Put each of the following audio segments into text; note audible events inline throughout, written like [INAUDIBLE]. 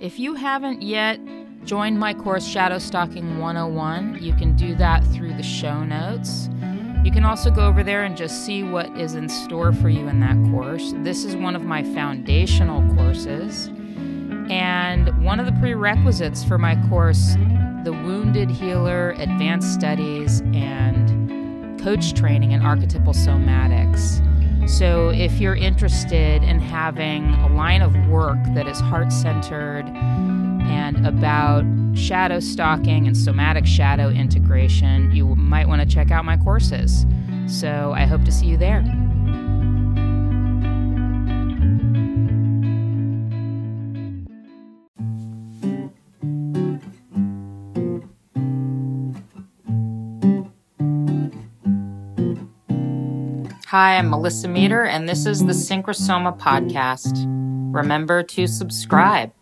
If you haven't yet joined my course Shadow Stalking 101, you can do that through the show notes. You can also go over there and just see what is in store for you in that course. This is one of my foundational courses. And one of the prerequisites for my course, the Wounded Healer Advanced Studies and Coach Training in Archetypal Somatics. So, if you're interested in having a line of work that is heart centered and about shadow stalking and somatic shadow integration, you might want to check out my courses. So, I hope to see you there. Hi, I'm Melissa Meader, and this is the Synchrosoma Podcast. Remember to subscribe.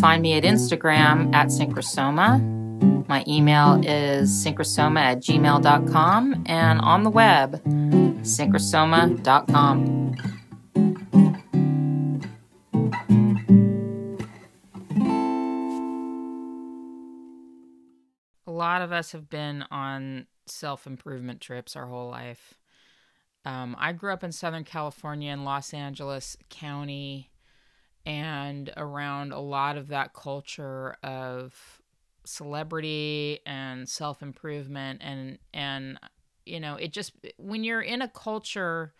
Find me at Instagram at Synchrosoma. My email is synchrosoma at gmail.com and on the web, synchrosoma.com. A lot of us have been on self improvement trips our whole life. Um, I grew up in Southern California in Los Angeles County and around a lot of that culture of celebrity and self improvement and and you know it just when you're in a culture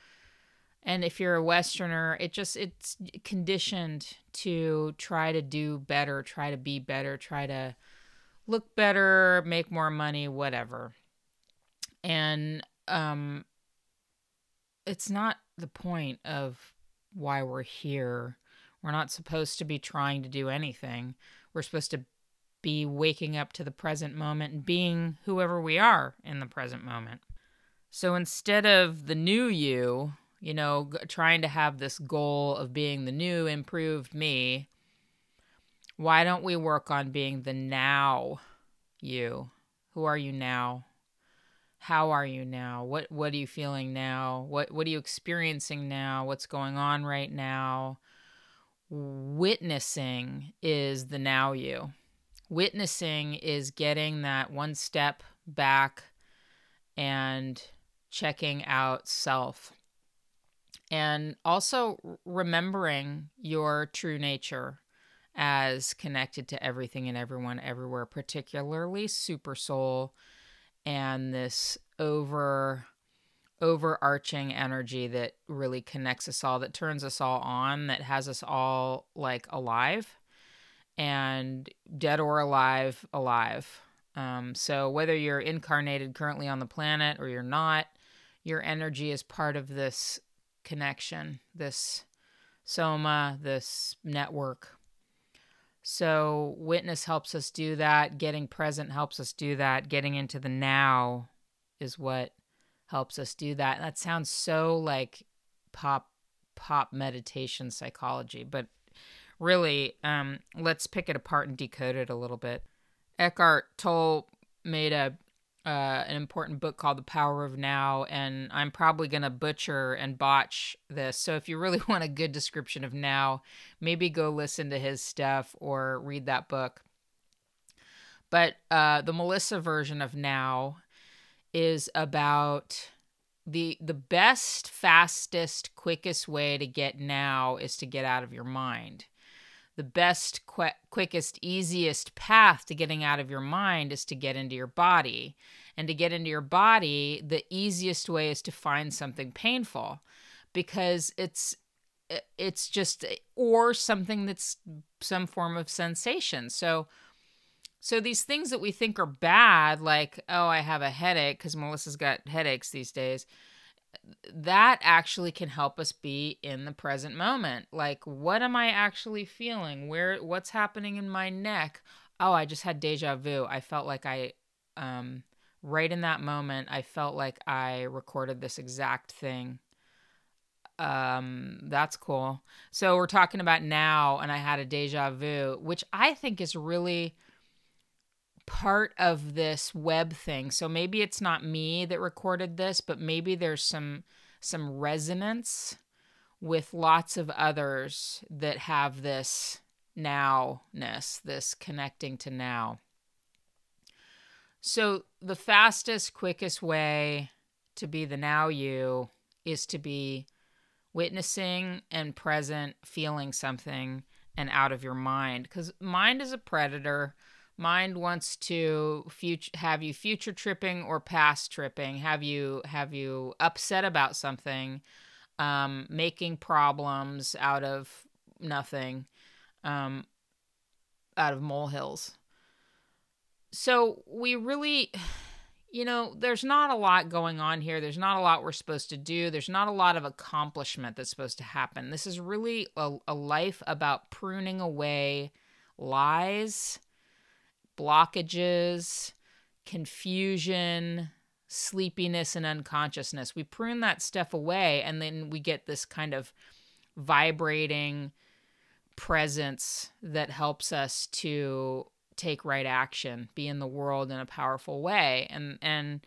and if you're a westerner it just it's conditioned to try to do better try to be better try to look better make more money whatever. And um it's not the point of why we're here. We're not supposed to be trying to do anything. We're supposed to be waking up to the present moment and being whoever we are in the present moment. So instead of the new you, you know, trying to have this goal of being the new, improved me, why don't we work on being the now you? Who are you now? How are you now? What what are you feeling now? What what are you experiencing now? What's going on right now? Witnessing is the now you. Witnessing is getting that one step back and checking out self. And also remembering your true nature as connected to everything and everyone everywhere particularly super soul and this over overarching energy that really connects us all that turns us all on that has us all like alive and dead or alive alive. Um, so whether you're incarnated currently on the planet or you're not your energy is part of this connection this soma this network so, witness helps us do that. Getting present helps us do that. Getting into the now is what helps us do that. That sounds so like pop pop meditation psychology, but really, um, let's pick it apart and decode it a little bit. Eckhart Tolle made a uh, an important book called The Power of Now, and I'm probably going to butcher and botch this. So if you really [LAUGHS] want a good description of now, maybe go listen to his stuff or read that book. But uh, the Melissa version of now is about the the best, fastest, quickest way to get now is to get out of your mind the best, qu- quickest, easiest path to getting out of your mind is to get into your body. And to get into your body, the easiest way is to find something painful because it's it's just or something that's some form of sensation. So so these things that we think are bad like oh I have a headache cuz Melissa's got headaches these days that actually can help us be in the present moment. Like, what am I actually feeling? Where, what's happening in my neck? Oh, I just had deja vu. I felt like I, um, right in that moment, I felt like I recorded this exact thing. Um, that's cool. So we're talking about now, and I had a deja vu, which I think is really part of this web thing. So maybe it's not me that recorded this, but maybe there's some some resonance with lots of others that have this nowness, this connecting to now. So, the fastest, quickest way to be the now you is to be witnessing and present, feeling something, and out of your mind. Because mind is a predator. Mind wants to future, have you future tripping or past tripping, have you have you upset about something, um, making problems out of nothing, um, out of molehills. So we really you know, there's not a lot going on here. There's not a lot we're supposed to do. There's not a lot of accomplishment that's supposed to happen. This is really a, a life about pruning away lies, blockages, confusion, sleepiness, and unconsciousness. We prune that stuff away, and then we get this kind of vibrating presence that helps us to take right action, be in the world in a powerful way. And and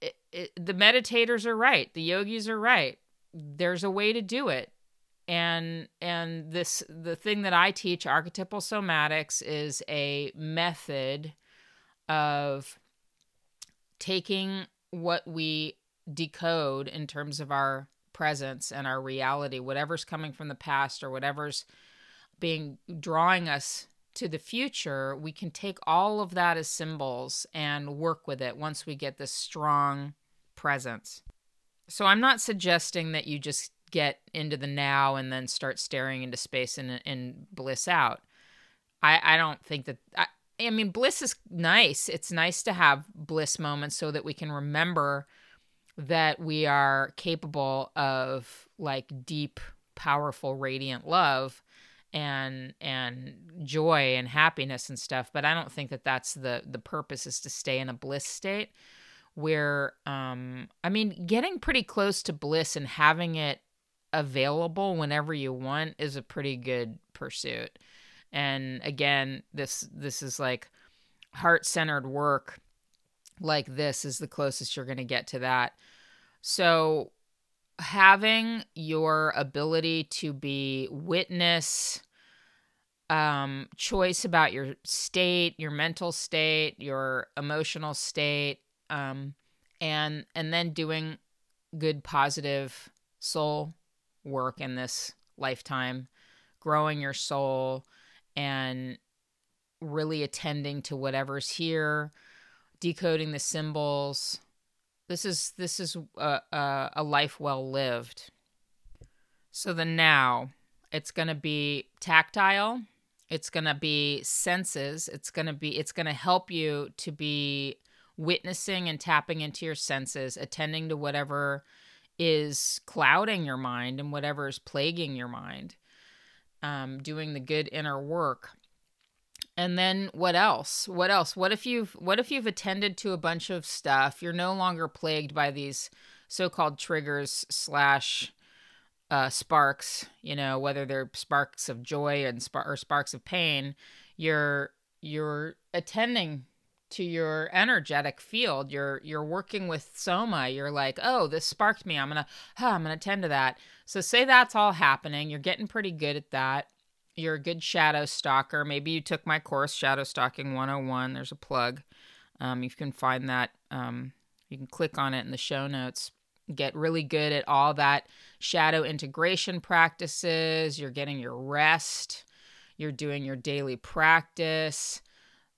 it, it, the meditators are right, the yogis are right. There's a way to do it. And and this the thing that I teach archetypal somatics is a method of taking what we decode in terms of our presence and our reality, whatever's coming from the past or whatever's being drawing us to the future, we can take all of that as symbols and work with it once we get this strong presence. So I'm not suggesting that you just get into the now and then start staring into space and, and bliss out. I, I don't think that. I, I mean, bliss is nice. It's nice to have bliss moments so that we can remember that we are capable of like deep, powerful, radiant love and and joy and happiness and stuff but i don't think that that's the the purpose is to stay in a bliss state where um i mean getting pretty close to bliss and having it available whenever you want is a pretty good pursuit. And again this this is like heart-centered work like this is the closest you're going to get to that. So having your ability to be witness um, choice about your state, your mental state, your emotional state, um, and and then doing good positive soul work in this lifetime, growing your soul and really attending to whatever's here, decoding the symbols, this is this is a, a, a life well lived. So the now, it's going to be tactile. It's going to be senses. It's going to be it's going to help you to be witnessing and tapping into your senses, attending to whatever is clouding your mind and whatever is plaguing your mind. Um, doing the good inner work. And then what else? What else? What if you've what if you've attended to a bunch of stuff? You're no longer plagued by these so-called triggers slash uh, sparks you know whether they're sparks of joy and sp- or sparks of pain. You're you're attending to your energetic field you're you're working with soma you're like oh this sparked me i'm gonna huh, i'm gonna attend to that so say that's all happening you're getting pretty good at that you're a good shadow stalker. Maybe you took my course, Shadow Stalking 101. There's a plug. Um, you can find that. Um, you can click on it in the show notes. Get really good at all that shadow integration practices. You're getting your rest. You're doing your daily practice.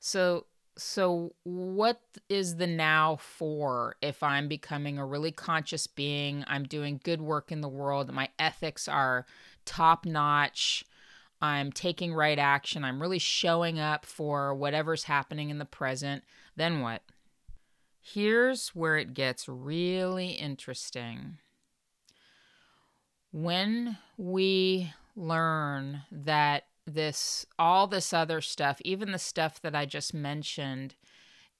So, so what is the now for if I'm becoming a really conscious being? I'm doing good work in the world. My ethics are top notch. I'm taking right action. I'm really showing up for whatever's happening in the present. Then what? Here's where it gets really interesting. When we learn that this, all this other stuff, even the stuff that I just mentioned,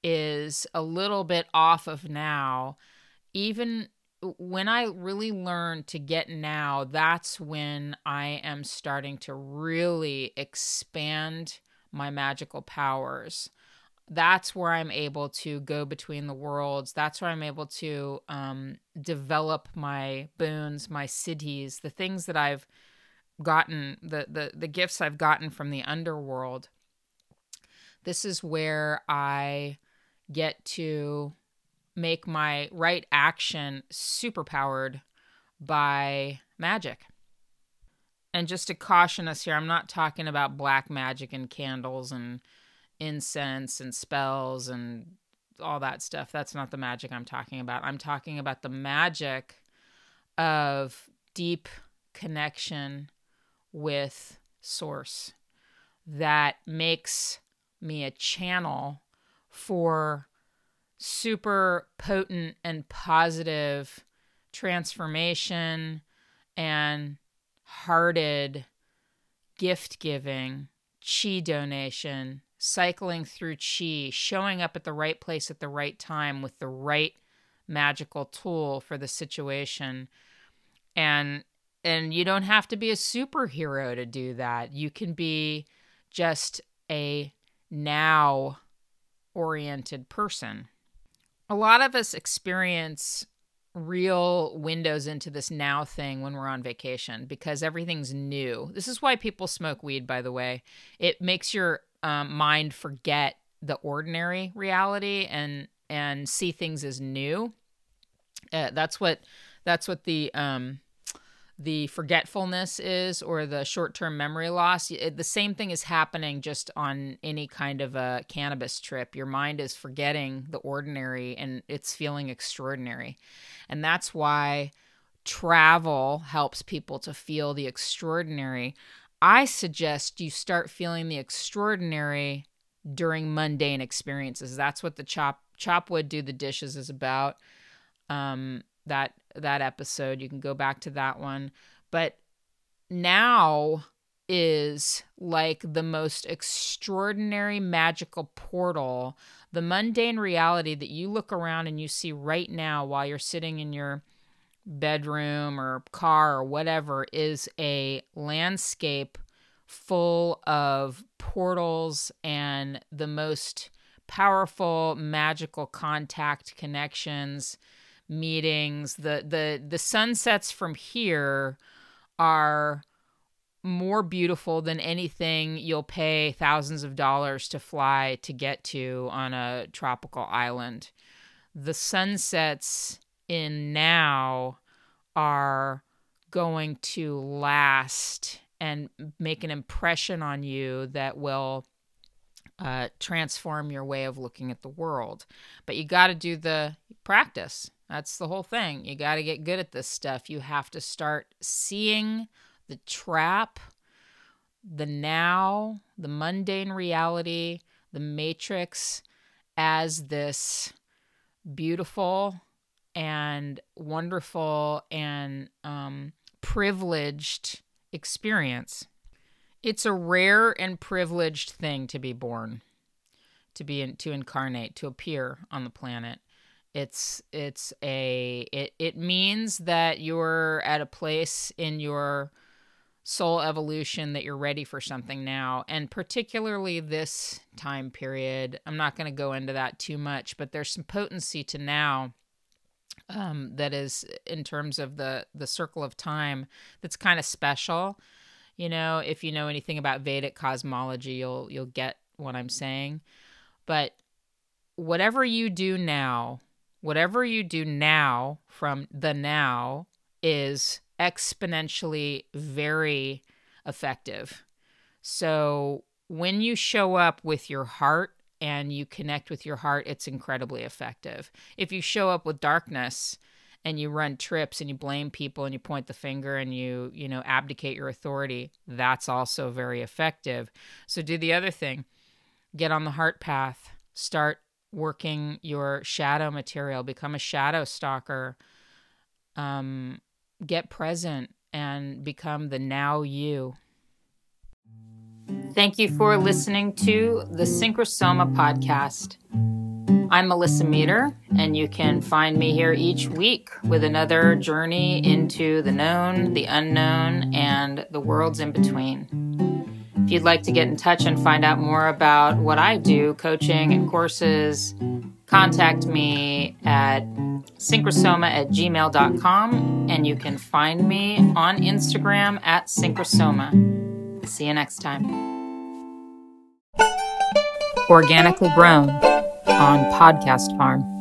is a little bit off of now, even when I really learn to get now, that's when I am starting to really expand my magical powers. That's where I'm able to go between the worlds. That's where I'm able to um, develop my boons, my siddhis the things that I've gotten the the the gifts I've gotten from the underworld. This is where I get to make my right action super powered by magic. And just to caution us here, I'm not talking about black magic and candles and incense and spells and all that stuff. That's not the magic I'm talking about. I'm talking about the magic of deep connection with source that makes me a channel for super potent and positive transformation and hearted gift giving, chi donation, cycling through chi, showing up at the right place at the right time with the right magical tool for the situation. And and you don't have to be a superhero to do that. You can be just a now oriented person. A lot of us experience real windows into this now thing when we're on vacation because everything's new. This is why people smoke weed, by the way. It makes your um, mind forget the ordinary reality and and see things as new. Uh, that's what that's what the um, the forgetfulness is or the short-term memory loss it, the same thing is happening just on any kind of a cannabis trip. Your mind is forgetting the ordinary and it's feeling extraordinary. And that's why travel helps people to feel the extraordinary. I suggest you start feeling the extraordinary during mundane experiences. That's what the chop chop wood do the dishes is about. Um that that episode. You can go back to that one. But now is like the most extraordinary magical portal, the mundane reality that you look around and you see right now while you're sitting in your bedroom or car or whatever is a landscape full of portals and the most powerful magical contact connections meetings. The the the sunsets from here are more beautiful than anything you'll pay thousands of dollars to fly to get to on a tropical island. The sunsets in now are going to last and make an impression on you that will uh, transform your way of looking at the world. But you got to do the practice. That's the whole thing. You got to get good at this stuff. You have to start seeing the trap, the now, the mundane reality, the matrix as this beautiful and wonderful and um, privileged experience. It's a rare and privileged thing to be born, to be in, to incarnate, to appear on the planet. It's it's a it it means that you're at a place in your soul evolution that you're ready for something now and particularly this time period. I'm not going to go into that too much, but there's some potency to now um, that is in terms of the the circle of time that's kind of special. You know, if you know anything about Vedic cosmology, you'll you'll get what I'm saying. But whatever you do now whatever you do now from the now is exponentially very effective. So when you show up with your heart and you connect with your heart, it's incredibly effective. If you show up with darkness and you run trips and you blame people and you point the finger and you, you know, abdicate your authority, that's also very effective. So do the other thing. Get on the heart path. Start working your shadow material, become a shadow stalker, um, get present, and become the now you. Thank you for listening to the Synchrosoma podcast. I'm Melissa Meader, and you can find me here each week with another journey into the known, the unknown, and the worlds in between. If you'd like to get in touch and find out more about what I do, coaching and courses, contact me at synchrosoma at gmail.com and you can find me on Instagram at synchrosoma. See you next time. Organically grown on Podcast Farm.